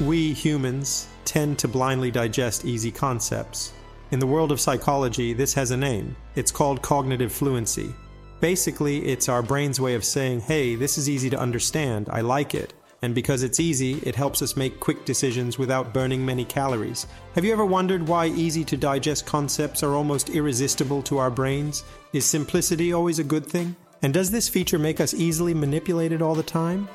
We humans tend to blindly digest easy concepts. In the world of psychology, this has a name. It's called cognitive fluency. Basically, it's our brain's way of saying, hey, this is easy to understand, I like it. And because it's easy, it helps us make quick decisions without burning many calories. Have you ever wondered why easy to digest concepts are almost irresistible to our brains? Is simplicity always a good thing? And does this feature make us easily manipulated all the time?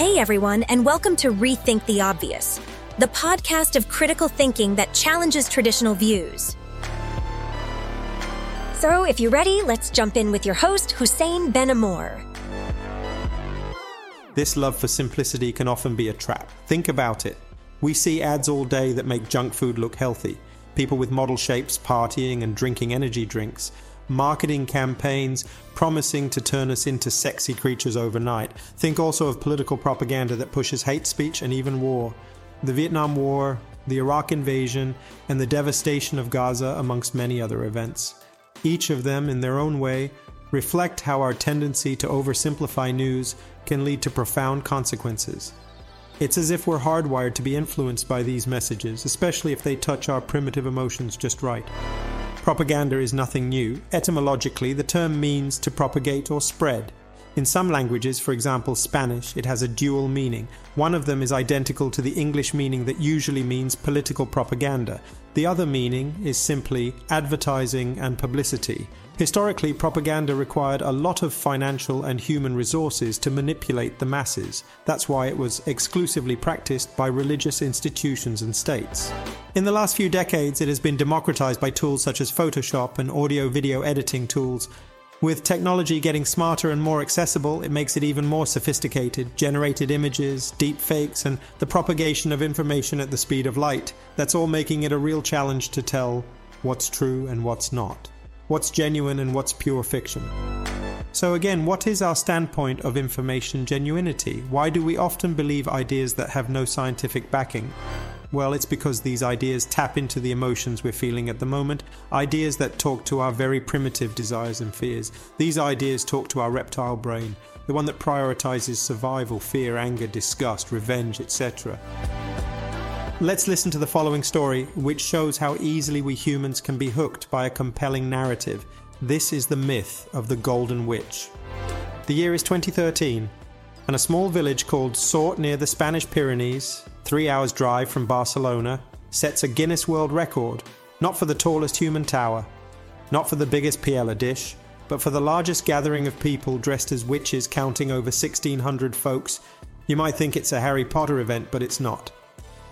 Hey everyone, and welcome to Rethink the Obvious, the podcast of critical thinking that challenges traditional views. So, if you're ready, let's jump in with your host, Hussein Ben Amor. This love for simplicity can often be a trap. Think about it. We see ads all day that make junk food look healthy, people with model shapes partying and drinking energy drinks, marketing campaigns promising to turn us into sexy creatures overnight. Think also of political propaganda that pushes hate speech and even war. The Vietnam War, the Iraq invasion, and the devastation of Gaza, amongst many other events. Each of them, in their own way, reflect how our tendency to oversimplify news can lead to profound consequences. It's as if we're hardwired to be influenced by these messages, especially if they touch our primitive emotions just right. Propaganda is nothing new. Etymologically, the term means to propagate or spread. In some languages, for example Spanish, it has a dual meaning. One of them is identical to the English meaning that usually means political propaganda. The other meaning is simply advertising and publicity. Historically, propaganda required a lot of financial and human resources to manipulate the masses. That's why it was exclusively practiced by religious institutions and states. In the last few decades, it has been democratized by tools such as Photoshop and audio video editing tools. With technology getting smarter and more accessible, it makes it even more sophisticated. Generated images, deep fakes, and the propagation of information at the speed of light. That's all making it a real challenge to tell what's true and what's not what's genuine and what's pure fiction. So, again, what is our standpoint of information genuinity? Why do we often believe ideas that have no scientific backing? Well, it's because these ideas tap into the emotions we're feeling at the moment, ideas that talk to our very primitive desires and fears. These ideas talk to our reptile brain, the one that prioritizes survival, fear, anger, disgust, revenge, etc. Let's listen to the following story, which shows how easily we humans can be hooked by a compelling narrative. This is the myth of the Golden Witch. The year is 2013, and a small village called Sort near the Spanish Pyrenees, three hours' drive from Barcelona, sets a Guinness World Record, not for the tallest human tower, not for the biggest paella dish, but for the largest gathering of people dressed as witches counting over 1600 folks. You might think it's a Harry Potter event, but it's not.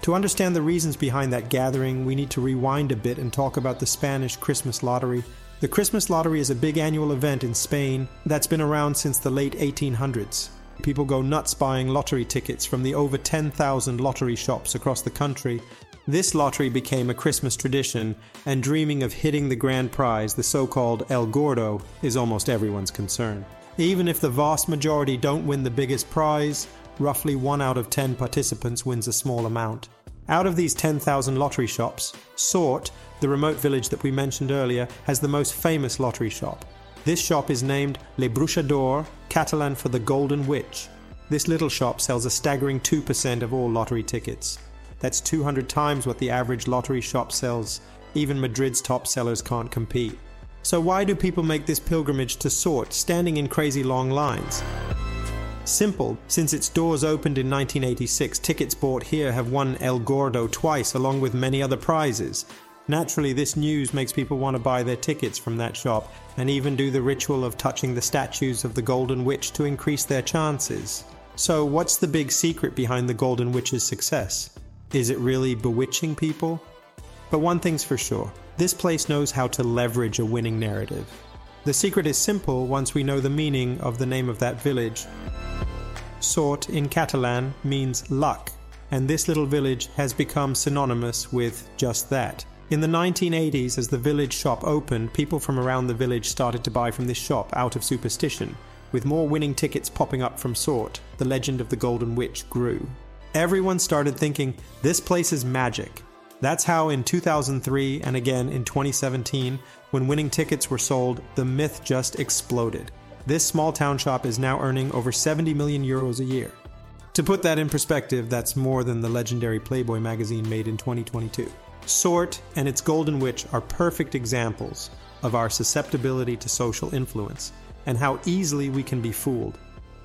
To understand the reasons behind that gathering, we need to rewind a bit and talk about the Spanish Christmas lottery. The Christmas lottery is a big annual event in Spain that's been around since the late 1800s. People go nuts buying lottery tickets from the over 10,000 lottery shops across the country. This lottery became a Christmas tradition, and dreaming of hitting the grand prize, the so called El Gordo, is almost everyone's concern. Even if the vast majority don't win the biggest prize, roughly 1 out of 10 participants wins a small amount. Out of these 10,000 lottery shops, Sort, the remote village that we mentioned earlier, has the most famous lottery shop. This shop is named La Bruixa d'Or, Catalan for the Golden Witch. This little shop sells a staggering 2% of all lottery tickets. That's 200 times what the average lottery shop sells. Even Madrid's top sellers can't compete. So, why do people make this pilgrimage to Sort, standing in crazy long lines? Simple, since its doors opened in 1986, tickets bought here have won El Gordo twice, along with many other prizes. Naturally, this news makes people want to buy their tickets from that shop and even do the ritual of touching the statues of the Golden Witch to increase their chances. So, what's the big secret behind the Golden Witch's success? Is it really bewitching people? But one thing's for sure this place knows how to leverage a winning narrative. The secret is simple once we know the meaning of the name of that village. Sort in Catalan means luck, and this little village has become synonymous with just that. In the 1980s, as the village shop opened, people from around the village started to buy from this shop out of superstition. With more winning tickets popping up from Sort, the legend of the Golden Witch grew. Everyone started thinking, this place is magic. That's how in 2003 and again in 2017, when winning tickets were sold, the myth just exploded. This small town shop is now earning over 70 million euros a year. To put that in perspective, that's more than the legendary Playboy magazine made in 2022. Sort and its Golden Witch are perfect examples of our susceptibility to social influence and how easily we can be fooled.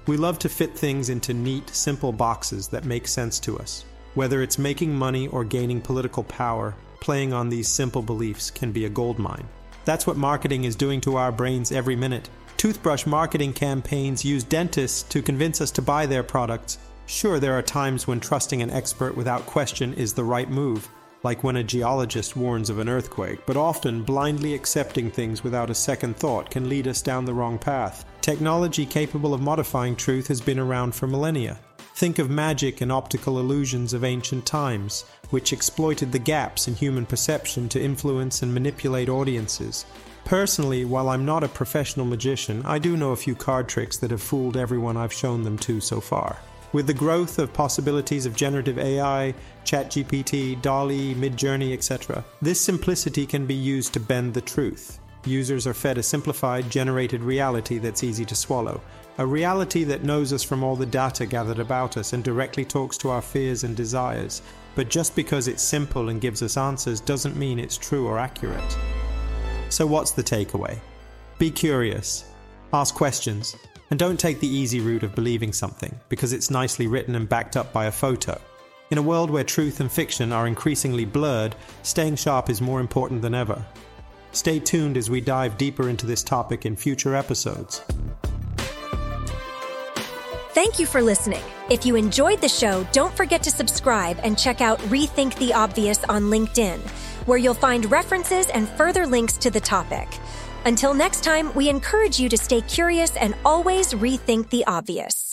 We love to fit things into neat, simple boxes that make sense to us. Whether it's making money or gaining political power, playing on these simple beliefs can be a goldmine. That's what marketing is doing to our brains every minute. Toothbrush marketing campaigns use dentists to convince us to buy their products. Sure, there are times when trusting an expert without question is the right move, like when a geologist warns of an earthquake, but often blindly accepting things without a second thought can lead us down the wrong path. Technology capable of modifying truth has been around for millennia. Think of magic and optical illusions of ancient times, which exploited the gaps in human perception to influence and manipulate audiences. Personally, while I'm not a professional magician, I do know a few card tricks that have fooled everyone I've shown them to so far. With the growth of possibilities of generative AI, ChatGPT, DALL-E, Midjourney, etc., this simplicity can be used to bend the truth. Users are fed a simplified, generated reality that's easy to swallow, a reality that knows us from all the data gathered about us and directly talks to our fears and desires. But just because it's simple and gives us answers doesn't mean it's true or accurate. So, what's the takeaway? Be curious, ask questions, and don't take the easy route of believing something because it's nicely written and backed up by a photo. In a world where truth and fiction are increasingly blurred, staying sharp is more important than ever. Stay tuned as we dive deeper into this topic in future episodes. Thank you for listening. If you enjoyed the show, don't forget to subscribe and check out Rethink the Obvious on LinkedIn, where you'll find references and further links to the topic. Until next time, we encourage you to stay curious and always rethink the obvious.